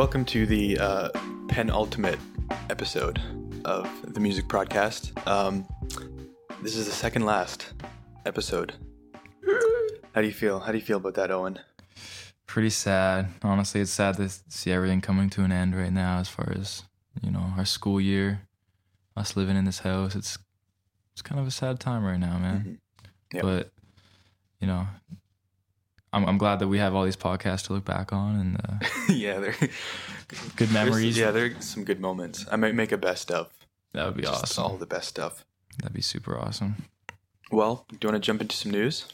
Welcome to the uh, penultimate episode of the Music Podcast. Um, this is the second last episode. How do you feel? How do you feel about that, Owen? Pretty sad. Honestly, it's sad to see everything coming to an end right now as far as, you know, our school year, us living in this house. It's it's kind of a sad time right now, man. Mhm. Yep. But, you know, I'm, I'm glad that we have all these podcasts to look back on and uh, yeah, there. good memories. Yeah, they're some good moments. I might make a best of. that would be Just awesome. All the best stuff. That'd be super awesome. Well, do you want to jump into some news?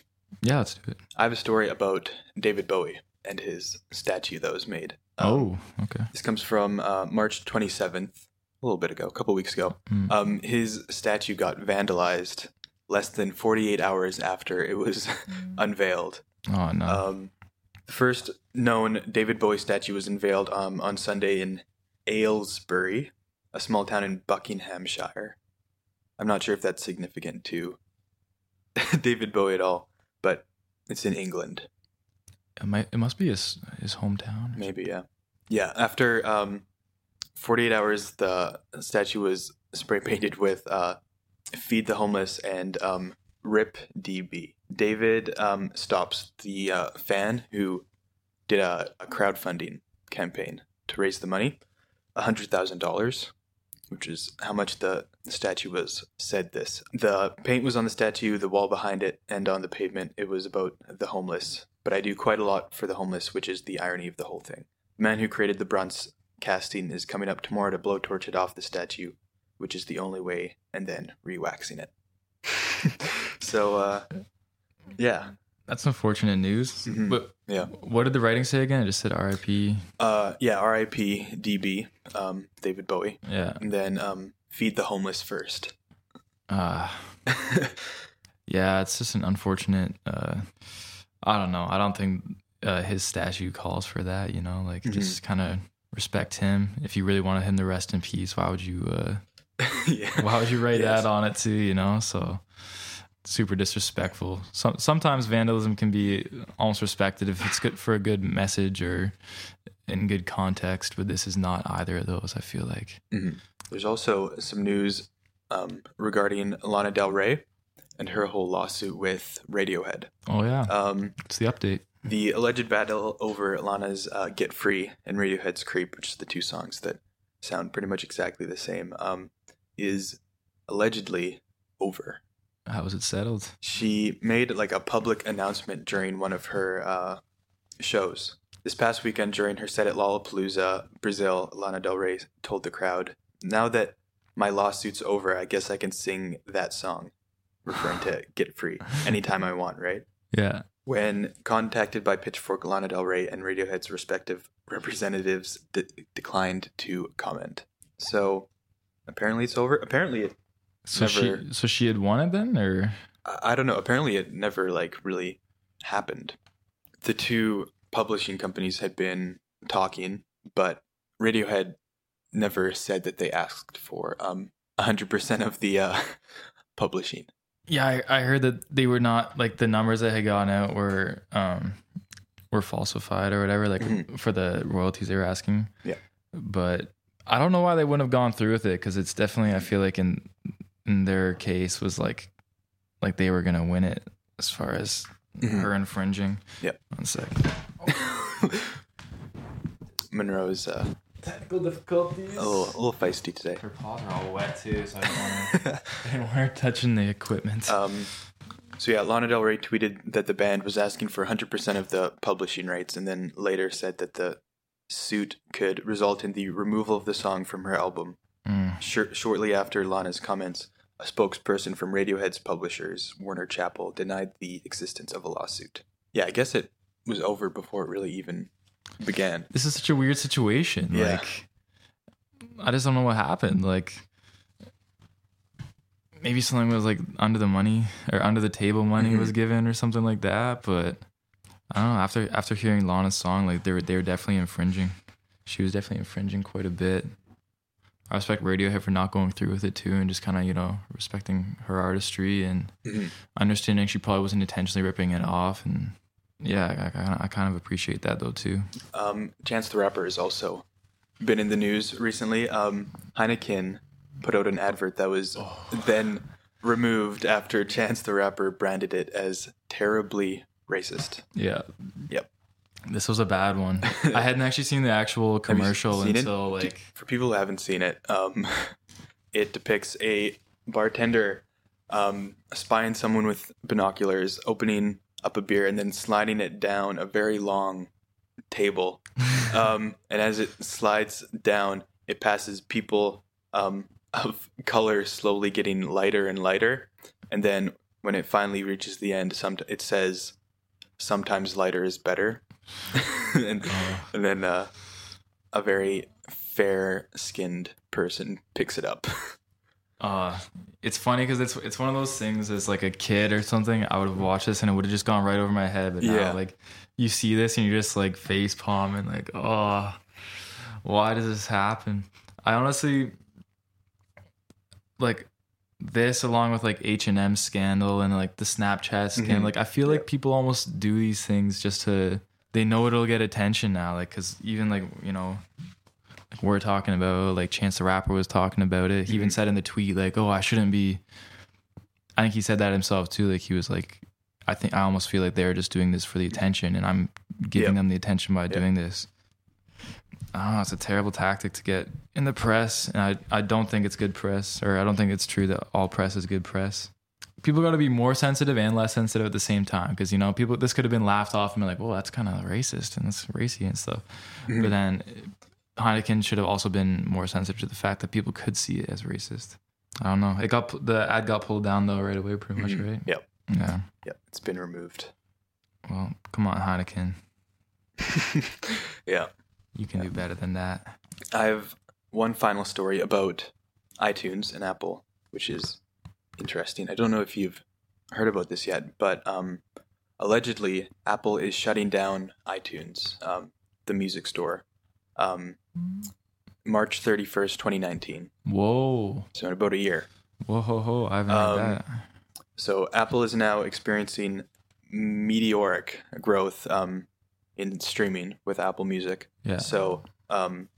Yeah, let's do it. I have a story about David Bowie and his statue that was made. Um, oh, okay. This comes from uh, March 27th, a little bit ago, a couple weeks ago. Mm. Um, his statue got vandalized less than 48 hours after it was unveiled. Oh, no. Um, the first known David Bowie statue was unveiled um, on Sunday in Aylesbury, a small town in Buckinghamshire. I'm not sure if that's significant to David Bowie at all, but it's in England. it, might, it must be his, his hometown. Maybe, yeah. Yeah, after um, 48 hours, the statue was spray painted with uh, Feed the Homeless and um, RIP DB. David um, Stopps the uh, fan who did a, a crowdfunding campaign to raise the money, $100,000, which is how much the statue was said this. The paint was on the statue, the wall behind it, and on the pavement, it was about the homeless. But I do quite a lot for the homeless, which is the irony of the whole thing. The man who created the bronze casting is coming up tomorrow to blowtorch it off the statue, which is the only way, and then re-waxing it. so, uh, yeah, That's unfortunate news. Mhm. But yeah, what did the writing say again? It just said RIP. uh, yeah. R.I.P. D.B. Um, David Bowie, Yeah. and then um, feed the homeless first. Uh, yeah, it's just an unfortunate. Uh, I don't know. I don't think uh, his statue calls for that. You know, like Mhm. just kind of respect him. If you really wanted him to rest in peace, why would you? Uh, yeah. why would you write Yes. that on it too? You know, so super disrespectful. Some sometimes vandalism can be almost respected if it's good for a good message or in good context. But this is not either of those. I feel like. Mhm. There's also some news um, regarding Lana Del Rey and her whole lawsuit with Radiohead. Oh yeah, Um, it's the update. the alleged battle over Lana's uh, "Get Free" and Radiohead's "Creep," which is the two songs that sound pretty much exactly the same, um, is allegedly over. How was it settled? She made like a public announcement during one of her uh, shows. This past weekend, during her set at Lollapalooza, Brazil, Lana Del Rey told the crowd, Now that my lawsuit's over, I guess I can sing that song, referring to Get Free, anytime I want, right? Yeah. When contacted by Pitchfork, Lana Del Rey and Radiohead's respective representatives de- declined to comment. So apparently it's over. Apparently it So Never- she so she had won it then, or I don't know. Apparently, it never like really happened. The two publishing companies had been talking, but Radiohead never said that they asked for um 100% of the uh, publishing. yeah, I, I heard that they were not like the numbers that had gone out were um were falsified or whatever, like Mhm. for the royalties they were asking. Yeah. but I don't know why they wouldn't have gone through with it because it's definitely I feel like in in their case was like like they were gonna win it as far as Mhm. her infringing. Yep. One sec. Monroe's uh, Technical difficulties. a little, a little feisty today. Her paws are all wet too, so I don't want to. I didn't want her touching the equipment. Um, so yeah, Lana Del Rey tweeted that the band was asking for 100% of the publishing rights, and then later said that the suit could result in the removal of the song from her album. Mm. Shor- shortly after Lana's comments, a spokesperson from Radiohead's publishers, Warner Chappell, denied the existence of a lawsuit. Yeah, I guess it was over before it really even began. This is such a weird situation. Yeah. Like, I just don't know what happened. Like, maybe something was like under the money or under the table money Mhm. was given or something like that. But I don't know. After after hearing Lana's song, like they were they were definitely infringing. She was definitely infringing quite a bit. I respect Radiohead for not going through with it too, and just kind of you know respecting her artistry and Mhm. understanding she probably wasn't intentionally ripping it off, and Yeah, I, I, I kind of appreciate that though too. Um, Chance the Rapper has also been in the news recently. Um, Heineken put out an advert that was then removed after Chance the Rapper branded it as terribly racist. Yeah, Yep. This was a bad one. I hadn't actually seen the actual commercial seen it? until like For people who haven't seen it, um, it depicts a bartender um, spying someone with binoculars, opening up a beer, and then sliding it down a very long table. um, and as it slides down, it passes people um, of color slowly getting lighter and lighter. And then when it finally reaches the end, some it says, "Sometimes lighter is better." and, and then uh, a very fair-skinned person picks it up. Uh, it's funny because it's it's one of those things as like a kid or something. I would have watched this and it would have just gone right over my head. But Yeah. now, like you see this and you're just like face palming, like, oh, why does this happen? I honestly like this along with like H and M scandal and like the Snapchat scandal. Mhm. Like I feel like people almost do these things just to they know it'll get attention now. Like because even like you know like we're talking about like Chance the Rapper was talking about it. He even Mhm. said in the tweet like, "Oh, I shouldn't be." I think he said that himself too. Like he was like, "I think I almost feel like they're just doing this for the attention, and I'm giving Yep. them the attention by Yep. doing this." Oh, it's a terrible tactic to get in the press, and I I don't think it's good press, or I don't think it's true that all press is good press. People got to be more sensitive and less sensitive at the same time, because you know people this could have been laughed off and be like, "Well, that's kind of racist and that's racy and stuff," Mm-hmm. but then Heineken should have also been more sensitive to the fact that people could see it as racist. I don't know. It got the ad got pulled down though right away, pretty much, Mhm. right? Yep. Yeah. Yep. It's been removed. Well, come on, Heineken. yeah. You can do better than that. I have one final story about iTunes and Apple, which is interesting. I don't know if you've heard about this yet, but um, allegedly Apple is shutting down iTunes, um, the music store, um, March 31st, 2019. Whoa. So in about a year. Whoa ho ho. I haven't Um, heard that. So Apple is now experiencing meteoric growth um, in streaming with Apple Music. Yeah. So um,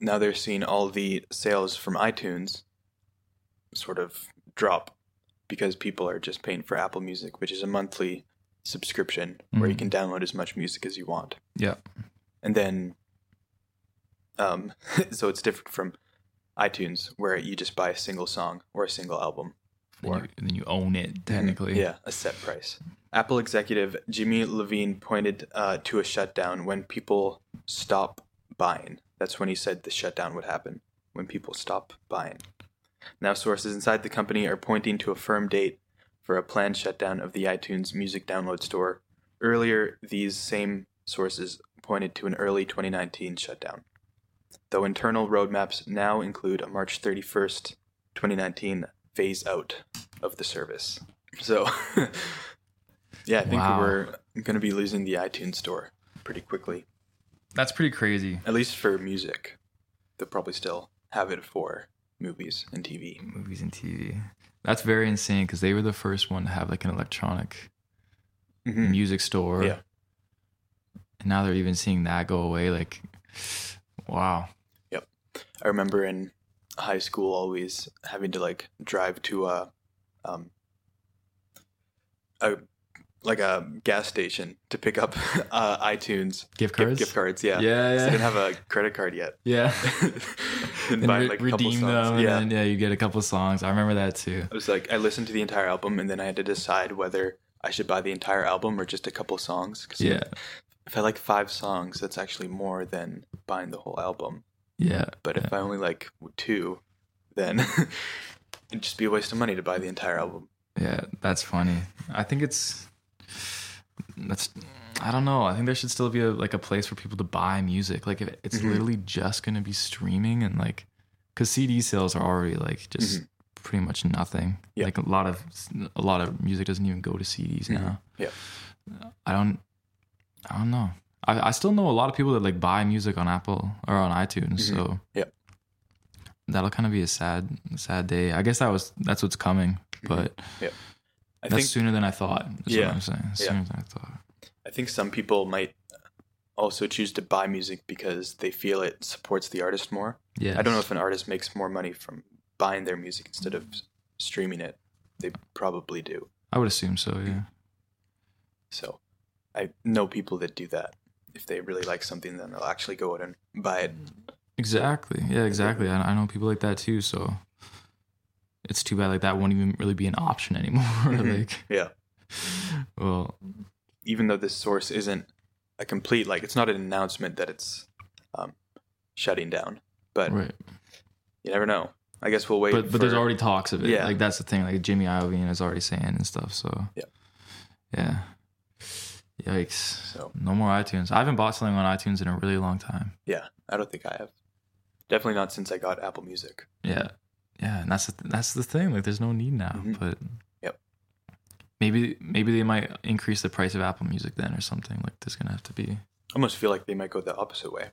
now they're seeing all the sales from iTunes sort of drop because people are just paying for Apple Music, which is a monthly subscription where you Mhm. can download as much music as you want. Yeah. And then, um, so it's different from iTunes where you just buy a single song or a single album Then you, then you own it technically. yeah, a set price. Apple executive Jimmy Iovine pointed uh, to a shutdown when people stop buying. That's when he said the shutdown would happen when people stop buying. Now, sources inside the company are pointing to a firm date for a planned shutdown of the iTunes music download store. Earlier, these same sources pointed to an early 2019 shutdown. Though internal roadmaps now include a March 31st, 2019 phase out of the service. So, yeah, I think Wow. we're going to be losing the iTunes store pretty quickly, That's pretty crazy. at least for music. They'll probably still have it for movies and TV. Movies and TV. That's very insane because they were the first one to have like an electronic Mhm. music store. Yeah. And now they're even seeing that go away. Like, wow. Yep. I remember in high school always having to like drive to a um a like a gas station to pick up uh, iTunes Gift cards. gift cards. Yeah, Yeah, 'Cause I didn't have a credit card yet. Yeah. and buy re- like redeem songs. them. Yeah, And then, yeah, you get a couple songs. I remember that too. I was like, I listened to the entire album, and then I had to decide whether I should buy the entire album or just a couple songs. 'Cause Yeah. if I like five songs, that's actually more than buying the whole album. Yeah. But if I only like two, then it'd just be a waste of money to buy the entire album. Yeah, that's funny. I think it's that's I don't know. I think there should still be a, like a place for people to buy music. Like if it's Mhm. literally just going to be streaming and like cuz CD sales are already like just pretty much nothing. Mm-hmm. Yeah. Like a lot of a lot of music doesn't even go to CDs Mhm. now. Yeah. I don't I don't know. I, I still know a lot of people that like buy music on Apple or on iTunes. Mhm. So Yeah. that'll kind of be a sad sad day. I guess that was that's what's coming. Mm-hmm. But I That's think sooner than I thought. Yeah. I'm saying. Yeah. Sooner than I thought. I think some people might also choose to buy music because they feel it supports the artist more. Yeah. I don't know if an artist makes more money from buying their music instead of streaming it. They probably do. I would assume so. Yeah. So I know people that do that. If they really like something, then they'll actually go out and buy it. Exactly. Yeah. Exactly. I, I know people like that too. So it's too bad. Like that won't even really be an option anymore. Mhm. like, Yeah. well, Even though this source isn't a complete, like, it's not an announcement that it's um, shutting down, but right. you never know. I guess we'll wait. but but there's already talks of it. Yeah. Like that's the thing. Like Jimmy Iovine is already saying and stuff. So Yeah. yeah. Yikes. So No more iTunes. I haven't bought something on iTunes in a really long time. yeah, I don't think I have. Definitely not since I got Apple Music. Yeah, yeah, and that's the, that's the thing. Like, there's no need now. Mhm. But Yep. maybe maybe they might increase the price of Apple Music then, or something. Like, there's gonna have to be I almost feel like they might go the opposite way.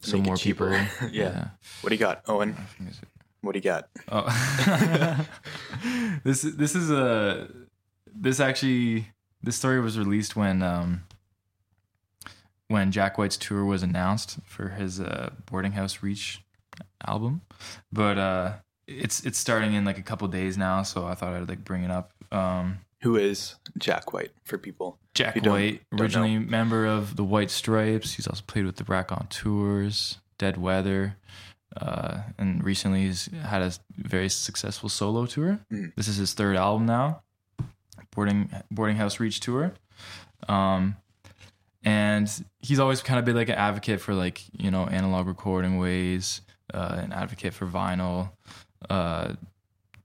So Make it more people. cheaper. Yeah. What do you got, Owen? I think it's- What do you got? Oh, this this is a this actually this story was released when um when Jack White's tour was announced for his uh, Boarding House Reach album, but uh it's it's starting in like a couple days now, so I thought I'd like bring it up. Um, Who is Jack White for people? Jack don't- White, don't originally member of the White Stripes. He's also played with the Raconteurs, Dead Weather, uh, and recently he's had a very successful solo tour. Mhm. This is his third album now, Boarding Boarding House Reach tour. Um, and he's always kind of been like an advocate for like you know analog recording ways, uh, an advocate for vinyl, uh,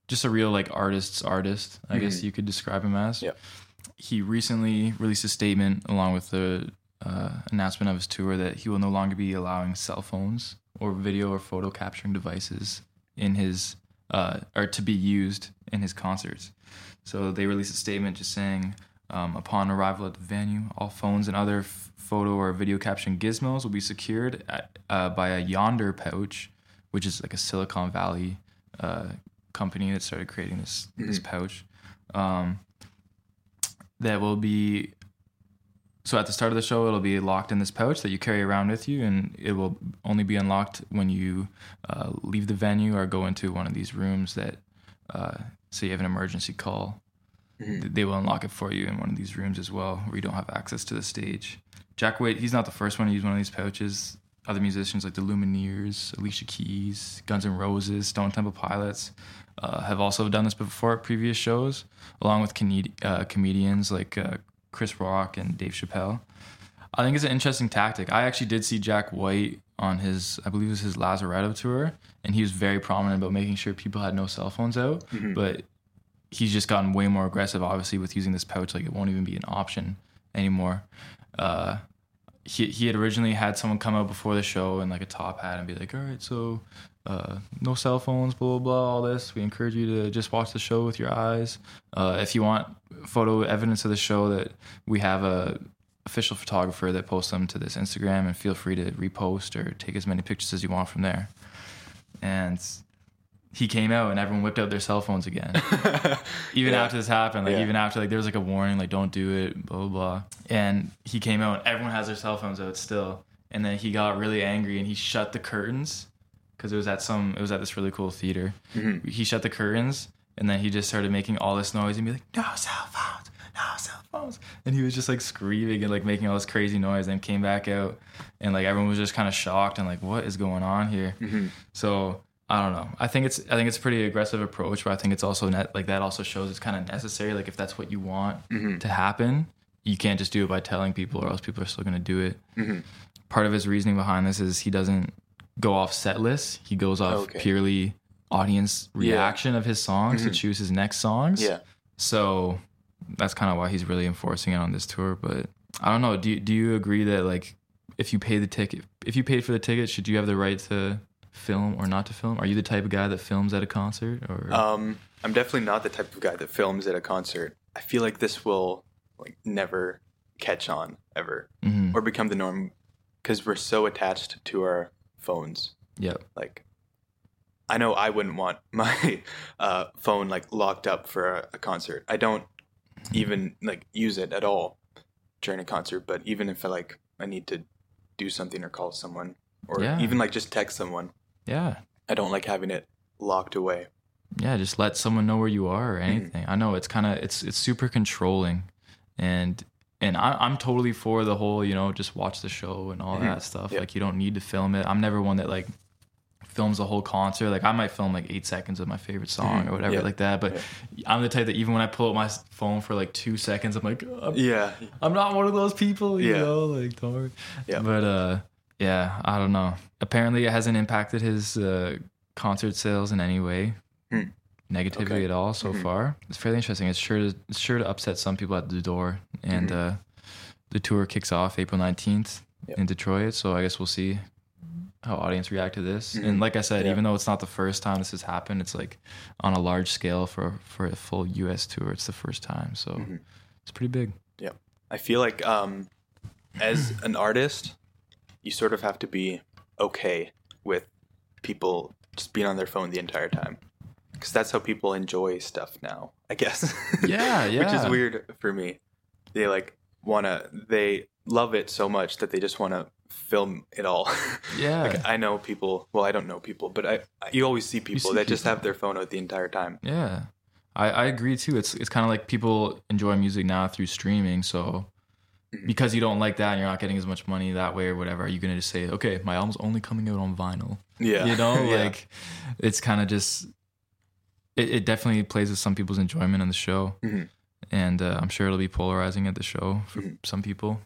just a real like artist's artist. I guess Mhm. you could describe him as. Yep. He recently released a statement along with the uh, announcement of his tour that he will no longer be allowing cell phones or video or photo capturing devices in his uh, or to be used in his concerts. So they released a statement just saying, um, upon arrival at the venue, all phones and other f- photo or video capturing gizmos will be secured at, uh, by a Yondr pouch, which is like a Silicon Valley uh, company that started creating this this pouch. Um, that will be so at the start of the show it'll be locked in this pouch that you carry around with you and it will only be unlocked when you uh, leave the venue or go into one of these rooms that uh, say you have an emergency call Mhm. they will unlock it for you in one of these rooms as well where you don't have access to the stage jack White, he's not the first one to use one of these pouches other musicians like the lumineers alicia keys guns n' roses stone temple pilots uh, have also done this before at previous shows along with uh, comedians like uh, chris rock and dave chappelle. I think it's an interesting tactic. I actually did see jack white on his i believe it was his lazaretto tour and he was very prominent about making sure people had no cell phones out Mhm. but he's just gotten way more aggressive obviously with using this pouch. Like it won't even be an option anymore. Uh he, he had originally had someone come out before the show in like a top hat and be like all right so uh, no cell phones blah blah blah all this. We encourage you to just watch the show with your eyes. Uh, if you want photo evidence of the show that we have a official photographer that posts them to this instagram and feel free to repost or take as many pictures as you want from there. And he came out and everyone whipped out their cell phones again even Yeah. after this happened, like Yeah. even after like there was like a warning, like don't do it, blah blah blah. And he came out, and everyone has their cell phones out still. And then he got really angry and he shut the curtains because it was at some, it was at this really cool theater. Mhm. He shut the curtains and then he just started making all this noise and be like, no cell phones, no cell phones. And he was just like screaming and like making all this crazy noise. And came back out and like everyone was just kind of shocked and like, what is going on here? Mhm. So I don't know. I think it's I think it's a pretty aggressive approach, but I think it's also net like that also shows it's kind of necessary. Like if that's what you want Mhm. to happen, you can't just do it by telling people, or else people are still going to do it. Mhm. Part of his reasoning behind this is he doesn't go off set lists. He goes off Okay. purely audience Yeah. reaction of his songs to Mhm. choose his next songs. Yeah. So that's kind of why he's really enforcing it on this tour. But I don't know. Do you, do you agree that like if you pay the ticket, if you paid for the ticket, should you have the right to film or not to film? Are you the type of guy that films at a concert or? Um, I'm definitely not the type of guy that films at a concert. I feel like this will like never catch on ever Mhm. or become the norm because we're so attached to our phones. Yeah. Like, I know I wouldn't want my uh, phone like locked up for a, a concert. I don't even like use it at all during a concert. But even if I like I need to do something or call someone or Yeah. even like just text someone, Yeah. I don't like having it locked away. yeah just let someone know where you are or Mm-hmm. anything i know it's kind of it's it's super controlling and and I, i'm totally for the whole you know just watch the show and all that stuff Mm-hmm. Like you don't need to film it i'm never one that like films a whole concert like i might film like eight seconds of my favorite song Mhm. or whatever Yeah. like that but i'm the type that even when i pull up my phone for like two seconds i'm like I'm, Yeah. I'm not one of those people you Yeah. know like don't worry Yeah. but uh yeah i don't know apparently it hasn't impacted his uh concert sales in any way Hmm. negatively Okay. at all so Mhm. far. It's fairly interesting. It's sure to it's sure to upset some people at the door. And Mhm. uh, the tour kicks off April nineteenth Yep. in Detroit. So I guess we'll see how audience react to this. Mhm. And like I said, Yeah. even though it's not the first time this has happened, it's like on a large scale for for a full U.S. tour. It's the first time, so Mhm. it's pretty big. Yeah, I feel like um, as an artist, you sort of have to be okay with people just being on their phone the entire time. Because that's how people enjoy stuff now, I guess. Yeah, yeah. Which is weird for me. They like wanna, they love it so much that they just wanna film it all. Yeah. like I know people. Well, I don't know people, but I you always see people see that just have their phone out the entire time. Yeah, I, I agree too. It's it's kind of like people enjoy music now through streaming. So. Because you don't like that and you're not getting as much money that way or whatever, are you gonna just say, okay, my album's only coming out on vinyl? Yeah, You know, Yeah. like it's kind of just it, it definitely plays with some people's enjoyment on the show, Mhm. and uh, I'm sure it'll be polarizing at the show for Mhm. some people.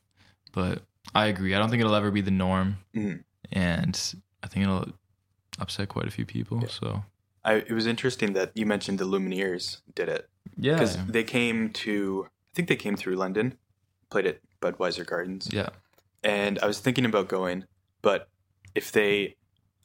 But I agree. I don't think it'll ever be the norm, Mhm. and I think it'll upset quite a few people. Yeah. So I, it was interesting that you mentioned the Lumineers did it. yeah, because they came to I think they came through London, played at Budweiser Gardens, yeah, and I was thinking about going, but if they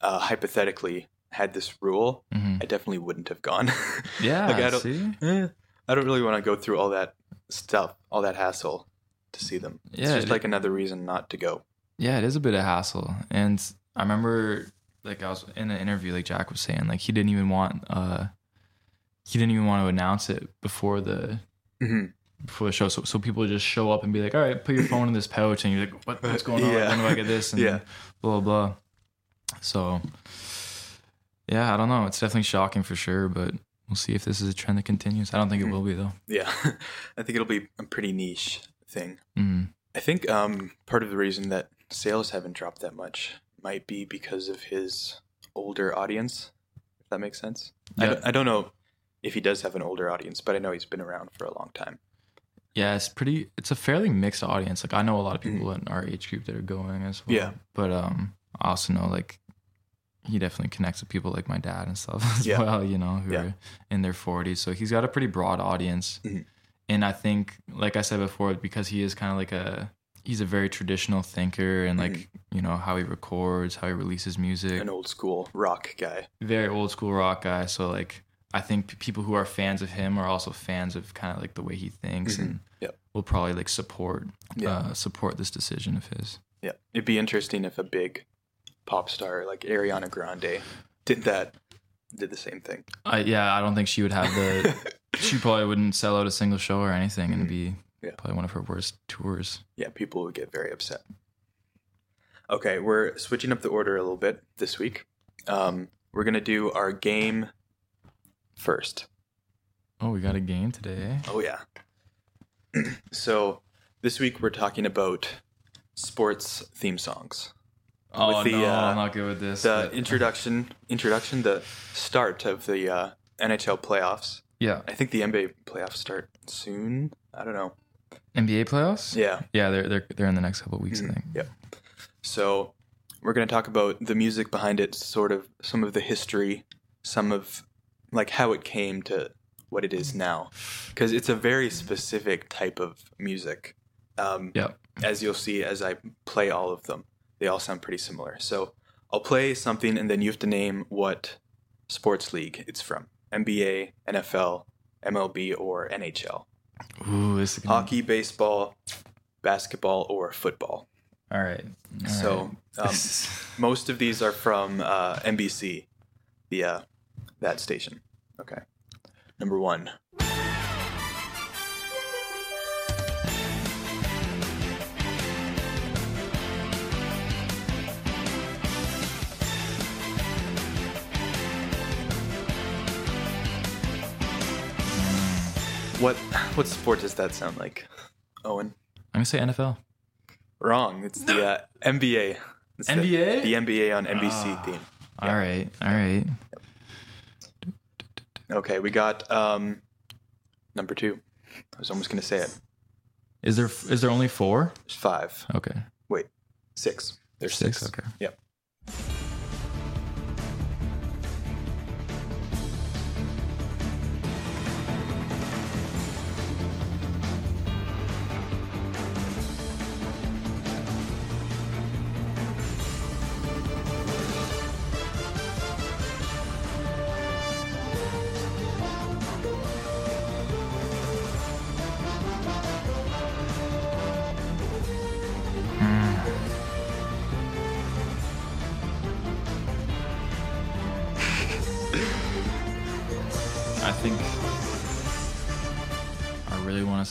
uh, hypothetically had this rule, hmm I definitely wouldn't have gone. yeah. Like, I don't- see. Eh, I don't really want to go through all that stuff, all that hassle to see them. Yeah. It's just it- like another reason not to go. Yeah, it is a bit of hassle. And I remember like I was in an interview like Jack was saying like he didn't even want uh he didn't even want to announce it before the Mhm. Before the show. So so people just show up and be like, "All right, put your phone in this pouch." And you're like, what, "What's going on? Yeah. When do I get this?" And Yeah. blah blah. So yeah, I don't know. It's definitely shocking for sure, but we'll see if this is a trend that continues. I don't think it Mhm. will be though. Yeah, I think it'll be a pretty niche thing. Mm. I think um, part of the reason that sales haven't dropped that much might be because of his older audience. If that makes sense. I, don't, I don't know if he does have an older audience, but I know he's been around for a long time. Yeah, it's pretty. It's a fairly mixed audience. Like I know a lot of people in our age group that are going as well. Mm-hmm. Yeah. but um, I also know like he definitely connects with people like my dad and stuff as Yeah. well. You know, who Yeah. are in their forties. So he's got a pretty broad audience, Mhm. and I think, like I said before, because he is kind of like a he's a very traditional thinker, and like Mm-hmm. you know how he records, how he releases music, An old school rock guy. very old school rock guy. So like I think people who are fans of him are also fans of kind of like the way he thinks Mhm. and Yep. will probably like support Yeah. uh, support this decision of his. Yeah, it'd be interesting if a big pop star like Ariana Grande did that, did the same thing. I yeah, I don't think she would have the she probably wouldn't sell out a single show or anything and it'd be Mm-hmm. Yeah. probably one of her worst tours. yeah, people would get very upset. Okay, we're switching up the order a little bit this week. Um, we're gonna do our game first. Oh, we got a game today. Oh yeah. so this week we're talking about sports theme songs. Oh the, no, uh, I'm not good with this. The but- introduction, introduction, the start of the uh, NHL playoffs. yeah, I think the NBA playoffs start soon. I don't know. NBA playoffs. Yeah. yeah, they're they're they're in the next couple of weeks. I think. Yep. So we're going to talk about the music behind it, sort of some of the history, some of like how it came to what it is now, because it's a very specific type of music. Um, Yep. As you'll see as I play all of them, they all sound pretty similar. So I'll play something, and then you have to name what sports league it's from: NBA, NFL, MLB, or NHL. Ooh, this. Hockey, baseball, basketball, or football. All right. All So right. um, most of these are from uh, NBC, the uh, that station. Okay. Number one. What what sport does that sound like, Owen? I'm gonna say NFL. Wrong. It's the uh, NBA. It's NBA. The, the, NBA on NBC ah. theme. Yeah. All right. All right. Okay, we got um, number two. I was almost gonna say it. Is there is there only four? There's five. Okay, Wait, six. There's six. six. Okay. Yep.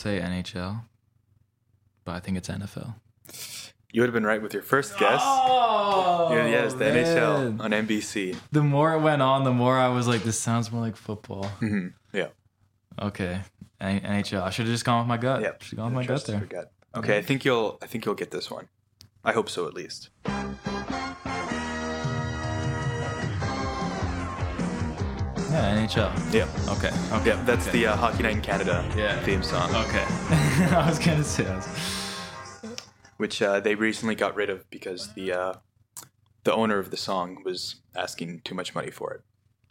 Say NHL, but I think it's NFL. You would have been right with your first guess. Oh, yeah, yeah, it's the NHL on NBC. The more it went on, the more I was like, "This sounds more like football." hmm Yeah. Okay, NHL. I should have just gone with my gut. Yep. should have gone with my gut there. gut. Okay, I think you'll. I think you'll get this one. I hope so, at least. Yeah, NHL. Yeah. Okay. Okay. Yeah, that's okay. the uh, Hockey Night in Canada Yeah. theme song, Okay. I was gonna say. Was- which uh, they recently got rid of because the uh, the owner of the song was asking too much money for it.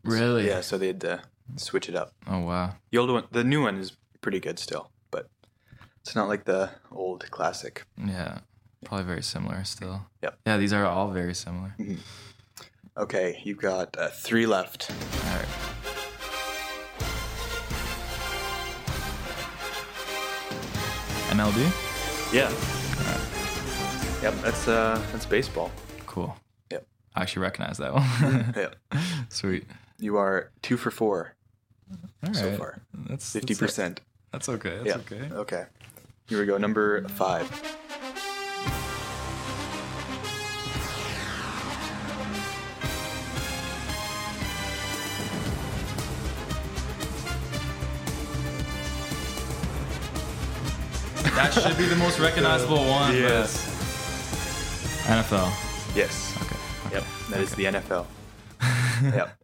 Really? Yeah, so they had to switch it up. Oh wow. The old one, the new one is pretty good still, but it's not like the old classic. Yeah. Probably very similar still. Yep. Yeah, these are all very similar. Okay, you've got uh, three left. All right. MLB? Yeah. Yep, that's uh, that's baseball. Cool. Yep. I actually recognize that one. Yeah, Sweet. you are two for four All right. so far. That's Fifty percent. That's okay. That's Yeah. okay. Okay. Here we go. Number five. That should be the most recognizable one. Yes. but- NFL. Yes. Okay. Yep. That is the NFL. yep.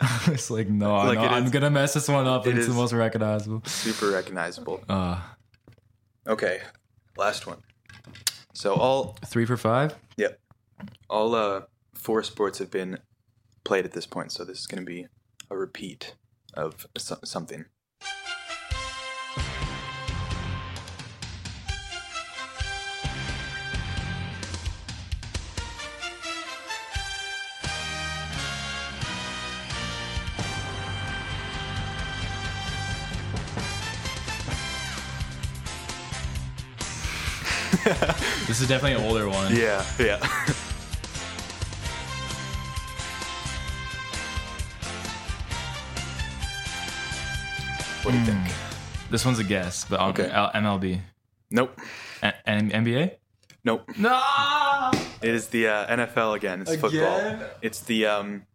I was like, no, I Like, know, it I'm is- gonna mess this one up. it and It's the most recognizable. Super recognizable. Uh, Okay. Last one. So all three for five. Yep. All uh, four sports have been played at this point, so this is going to be a repeat of so- something. This is definitely an older one. Yeah, yeah. what do you think? This one's a guess, but I'll Okay. go L- MLB Nope. NBA. Nope. No. It is the uh, NFL again. It's football. It's the um,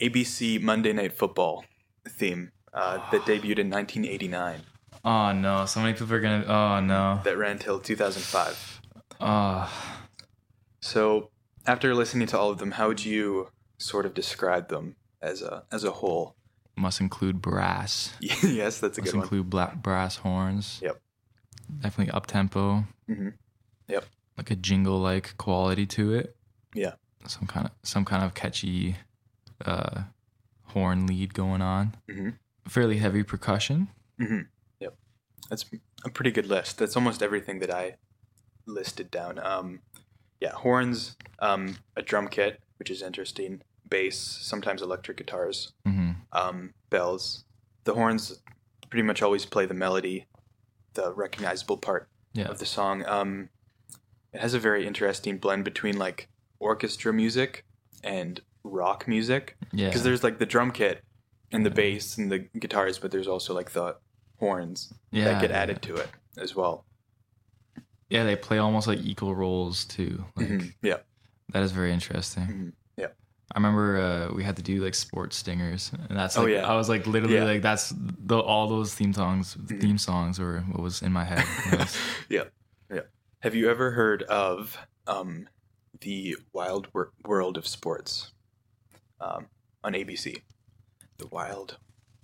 ABC Monday Night Football theme uh, that debuted in 1989 Oh no! So many people are gonna. Oh no. that ran till 2005. Oh. So, after listening to all of them, how would you sort of describe them as a as a whole? Must include brass. yes, that's a Must good one. Must include black brass horns. Yep. Definitely up tempo. Mhm. Yep. Like a jingle like quality to it. Yeah. Some kind of some kind of catchy uh, horn lead going on. Mhm. Fairly heavy percussion. Yep, that's a pretty good list. That's almost everything that I listed down. Um, yeah, horns, um, a drum kit, which is interesting. Bass, sometimes electric guitars, hmm um, bells. The horns pretty much always play the melody, the recognizable part Yeah. of the song. Um, it has a very interesting blend between like orchestra music and rock music Yeah. because there's like the drum kit and the bass and the guitars, but there's also like the horns yeah. that get added to it as well. Yeah, they play almost like equal roles too. Like Mhm. Yeah, that is very interesting. Mhm. Yeah. I remember uh, we had to do like sports stingers, and that's Oh, yeah. I was like literally Yeah. like that's the all those theme songs theme songs were what was in my head. Was- Yeah, yeah. Have you ever heard of um, the Wild Wor- World of Sports um, on ABC? The Wild,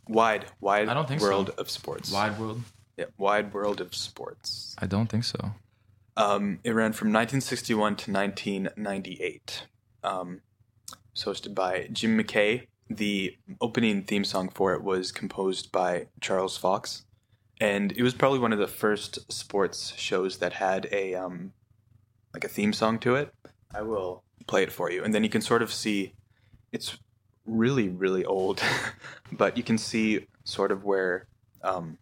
Wide, Wide I don't think so. World of Sports. Wide World. Yeah, Wide World of Sports. I don't think so. Um, it ran from 1961 to 1998. Um, it's hosted by Jim McKay. The opening theme song for it was composed by Charles Fox, and it was probably one of the first sports shows that had a um, like a theme song to it. I will play it for you, and then you can sort of see it's really really old, but you can see sort of where um,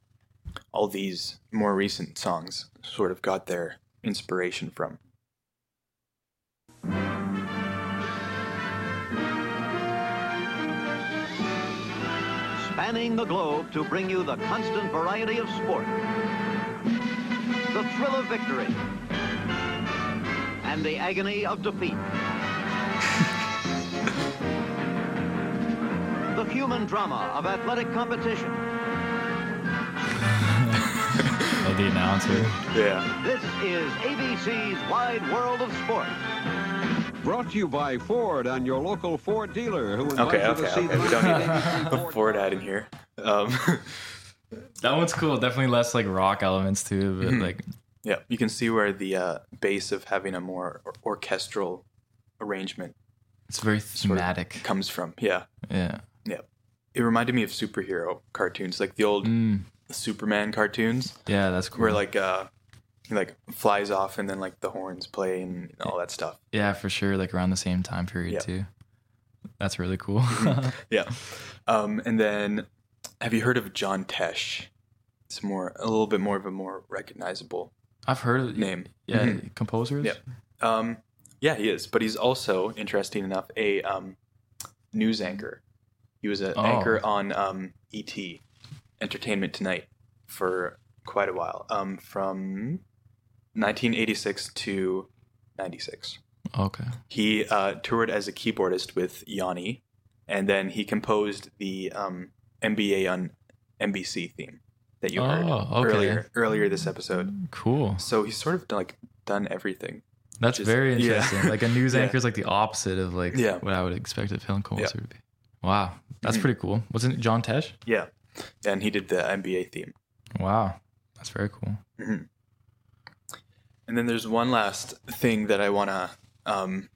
all these more recent songs sort of got their inspiration from. spanning the globe to bring you the constant variety of sport, the thrill of victory, and the agony of defeat. the human drama of athletic competition. Oh, the announcer. Yeah. This is ABC's Wide World of Sports. Brought to you by Ford and your local Ford dealer who invites Okay, you okay, to see okay. the We don't need a Ford ad in here. Um, That one's cool. Definitely less like rock elements too, but like yeah, you can see where the uh, base of having a more or- orchestral arrangement it's very sort of thematic. comes from. Yeah, Yeah. It reminded me of superhero cartoons, like the old Mm, Superman cartoons, yeah, that's cool. where like uh, he like flies off and then like the horns play and all that stuff. yeah, for sure. Like around the same time period Yeah. too. That's really cool. Yeah. Um, and then, have you heard of John Tesh? It's more a little bit more of a more recognizable I've heard of name. Yeah, Mhm. composers. Yeah. Um, yeah, he is, but he's also interesting enough a um, news anchor. He was an Oh. anchor on um, ET, Entertainment Tonight, for quite a while, um, from 1986 to 96. Okay. He uh, toured as a keyboardist with Yanni, and then he composed the um, NBA on NBC theme that you heard Oh, okay. earlier earlier this episode. Cool. So he's sort of like done everything. That's very yeah. interesting. Like a news Yeah. anchor is like the opposite of like Yeah. what I would expect a film composer Yeah. to be. Wow, that's Mhm. pretty cool. Wasn't it John Tesh? Yeah, and he did the NBA theme. Wow, that's very cool. And then there's one last thing that I want to um,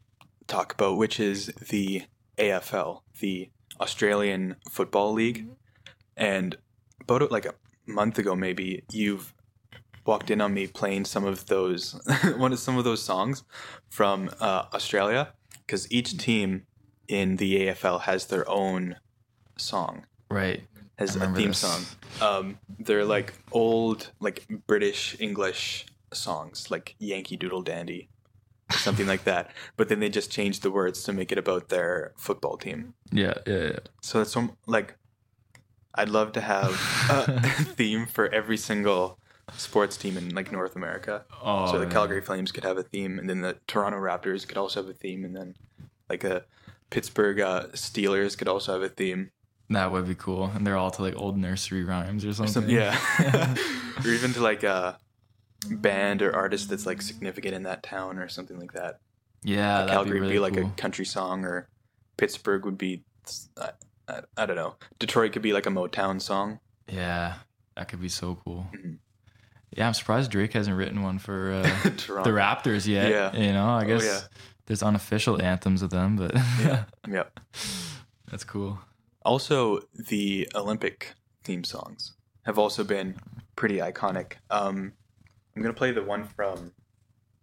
talk about, which is the AFL, the Australian Football League. And about like a month ago, maybe you've walked in on me playing some of those one of some of those songs from uh, Australia because each team in the AFL has their own song Right. has a theme this. song. Um, they're like old, like British English songs, like Yankee Doodle Dandy, something like that. But then they just changed the words to make it about their football team. Yeah, yeah, yeah. So it's some like, I'd love to have a theme for every single sports team in like North America. Oh, so the man. Calgary Flames could have a theme, and then the Toronto Raptors could also have a theme, and then like the Pittsburgh uh, Steelers could also have a theme. That would be cool. And they're all to like old nursery rhymes or something. Some, yeah. or even to like a band or artist that's like significant in that town or something like that. yeah, that'd Calgary be would really be like a country song, or Pittsburgh would be, I, I, I don't know. Detroit could be like a Motown song. Yeah, that could be so cool. Mhm. Yeah, I'm surprised Drake hasn't written one for uh, the Raptors yet. Yeah. You know, I Oh, guess yeah. There's unofficial anthems of them, but Yeah. Yep. that's cool. Also, the Olympic theme songs have also been pretty iconic. Um, I'm gonna play the one from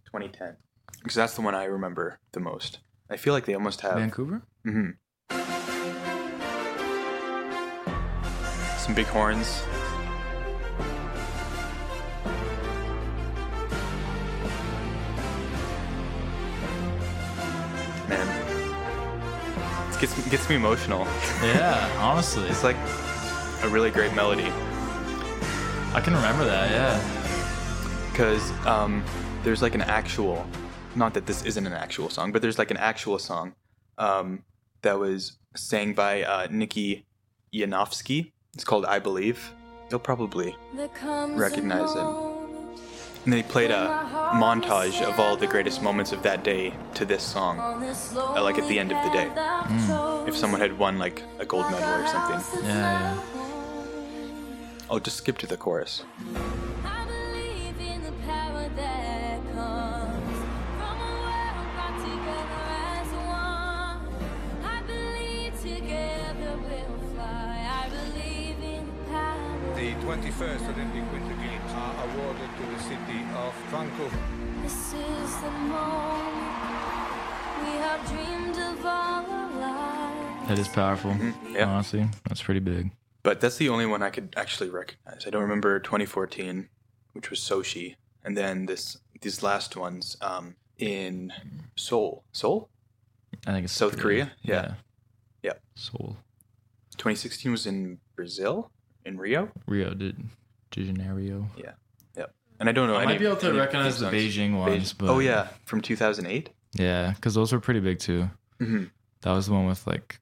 2010 because that's the one I remember the most. I feel like they almost have Vancouver? hmm Some big horns. Gets gets me emotional. Yeah, honestly. It's like a really great melody I can remember that, yeah. because um, there's like an actual, not that this isn't an actual song, but there's like an actual song um, that was sang by uh, Nikki Yanofsky. It's called I Believe. You'll probably recognize it. And they played a montage of all the greatest moments of that day to this song, uh, like at the end of the day. If someone had won like a gold medal or something. Yeah, yeah. I'll just skip to the chorus. I believe in the power that comes from a world brought together as one. I believe together we'll fly. I believe in the power. The 21st Olympic Winter Games are awarded to the city of Frankfurt. This is the moment we have dreamed of all our lives. That is powerful. Mm-hmm. yeah. Honestly, that's pretty big. But that's the only one I could actually recognize. I don't remember 2014, which was Sochi, and then this these last ones um, in Seoul. Seoul? I think it's South Korea? Yeah. Yeah. Seoul. 2016 was in Brazil, in Rio. Rio de, de Janeiro. Yeah. Yep. And I don't know. I any, might be able to recognize the. Beijing ones, Beij- but oh yeah, from 2008. yeah, because those were pretty big too. Mhm. That was the one with like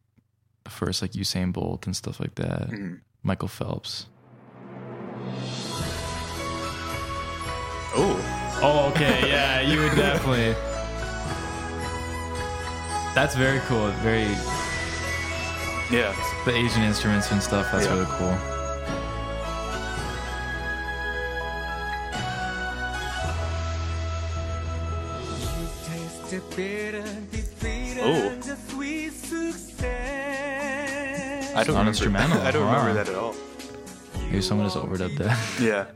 the first like Usain Bolt and stuff like that. Mhm. Michael Phelps. Oh, Oh, okay, yeah, you would definitely. That's very cool. Very yeah. the Asian instruments and stuff. That's Yeah. really cool. Oh, I don't remember. instrumental. I don't remember that at all. Maybe someone just overdubbed that. Yeah.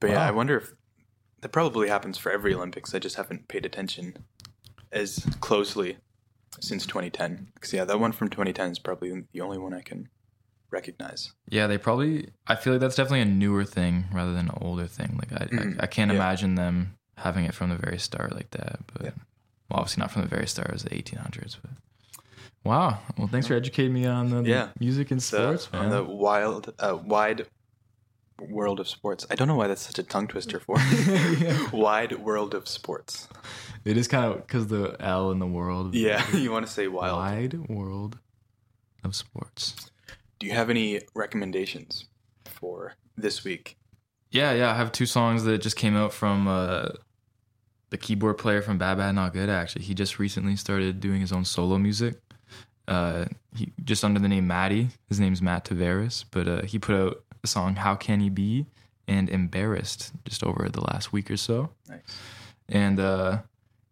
But yeah, I wonder if that probably happens for every Olympics. I just haven't paid attention as closely since 2010. Because yeah, that one from 2010 is probably the only one I can recognize. Yeah, they probably. I feel like that's definitely a newer thing rather than an older thing. Like I, Mhm. I, I can't Yeah. imagine them having it from the very start like that. But Yeah. well, obviously not from the very start. It was the 1800s. But wow. Well, thanks for educating me on the, the Yeah. music and The, sports, on man. the wild, uh, wide world of sports. I don't know why that's such a tongue twister for wide world of sports. it is kind of because the L in the world. Yeah, you want to say wild. Wide world of sports. Do you have any recommendations for this week? Yeah, yeah. I have two songs that just came out from uh, the keyboard player from Bad Bad Not Good. Actually, he just recently started doing his own solo music. Uh, he just under the name Matty. His name's Matt Tavares, but uh, he put out a song "How Can He Be" and "Embarrassed" just over the last week or so. Nice. and uh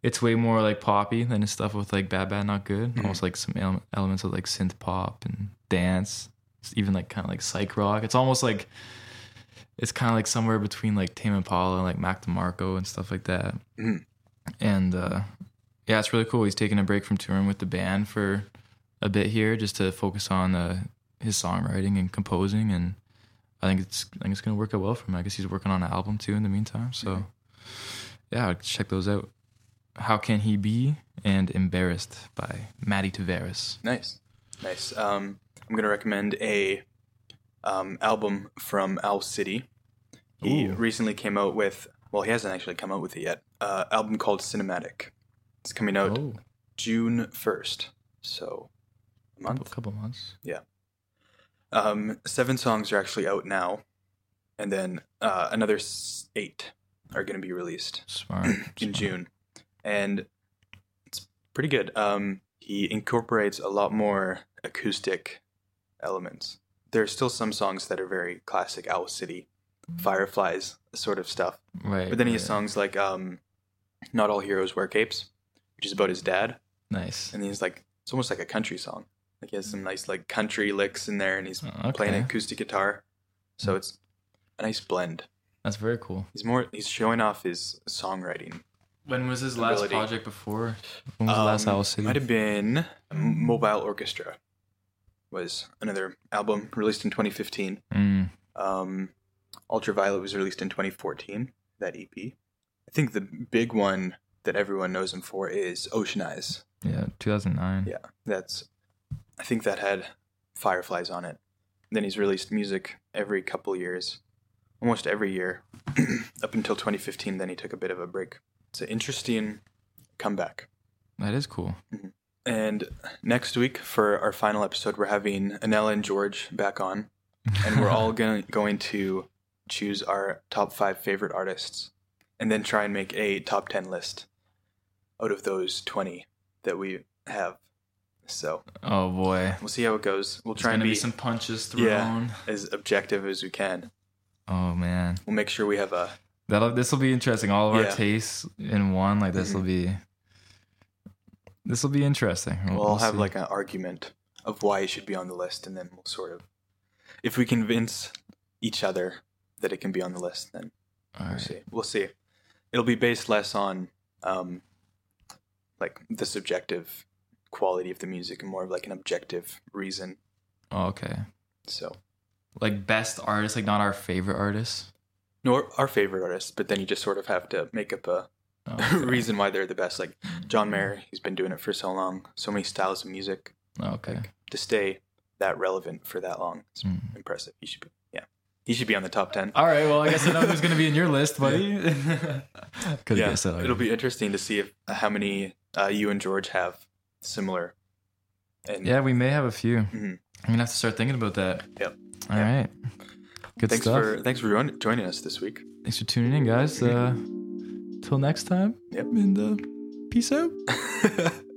it's way more like poppy than his stuff with like bad bad not good almost like some ele- elements of like synth pop and dance it's even like kind of like psych rock it's almost like it's kind of like somewhere between like Tame Impala and like Mac DeMarco and stuff like that Mhm. and uh yeah it's really cool he's taking a break from touring with the band for a bit here just to focus on uh his songwriting and composing and I think it's I think it's gonna work out well for him. I guess he's working on an album too in the meantime. So yeah, check those out. How can he be and embarrassed by Matty Tavares. Nice, nice. Um, I'm gonna recommend a um, album from Owl City. He Ooh. recently came out with. Well, he hasn't actually come out with it yet. Uh, album called Cinematic. It's coming out Oh, June first, so a a month. couple months. Yeah. Um, seven songs are actually out now, and then uh, another eight are going to be released Smart. in smart. June, and it's pretty good. Um, he incorporates a lot more acoustic elements. There are still some songs that are very classic Owl City, Fireflies sort of stuff, Right. but then he has right. songs like um, "Not All Heroes Wear Capes," which is about his dad, Nice. and he's like it's almost like a country song. Like he has some nice like country licks in there, and he's Oh, playing acoustic guitar. So it's a nice blend. That's very cool. He's more he's showing off his songwriting. When was his last project before? When was the last Um, Owl City? Might have been Mobile Orchestra. Was another album released in 2015. Mm, Um, Ultraviolet was released in 2014. That EP. I think the big one that everyone knows him for is Ocean Eyes. yeah, 2009. Yeah, that's. I think that had Fireflies on it. Then he's released music every couple years, almost every year, up until 2015. Then he took a bit of a break. It's an interesting comeback. That is cool. And next week for our final episode, we're having Anella and George back on, and we're all going going to choose our top five favorite artists, and then try and make a top ten list out of those twenty that we have. So Oh boy. we'll see how it goes. We'll try and be be some punches thrown. yeah as objective as we can. Oh man. We'll make sure we have a That'll this will be interesting. All of our tastes in one. Like this will mm-hmm. be this will be interesting. We'll, we'll, we'll have see. like an argument of why it should be on the list, and then we'll sort of if we convince each other that it can be on the list, then All We'll right. see. We'll see. It'll be based less on um, like the subjective quality of the music and more of like an objective reason. Oh, okay. So, Like best artist, like not our favorite artist. nor our favorite artists, but then you just sort of have to make up a Oh, reason why they're the best. Like John Mayer, he's been doing it for so long, so many styles of music okay. to stay that relevant for that long. It's Mm. impressive. He should be, yeah, he should be on the top ten. All right. Well, I guess I know who's gonna be in your list, buddy. Could yeah, guess that it'll be interesting to see if how many uh, you and George have similar. And Yeah, we may have a few. Mhm. I'm gonna have to start thinking about that. Yep. All right. Good thanks stuff. for thanks for joining us this week. Thanks for tuning in, guys. Uh, till next time. Yep. And uh, peace out.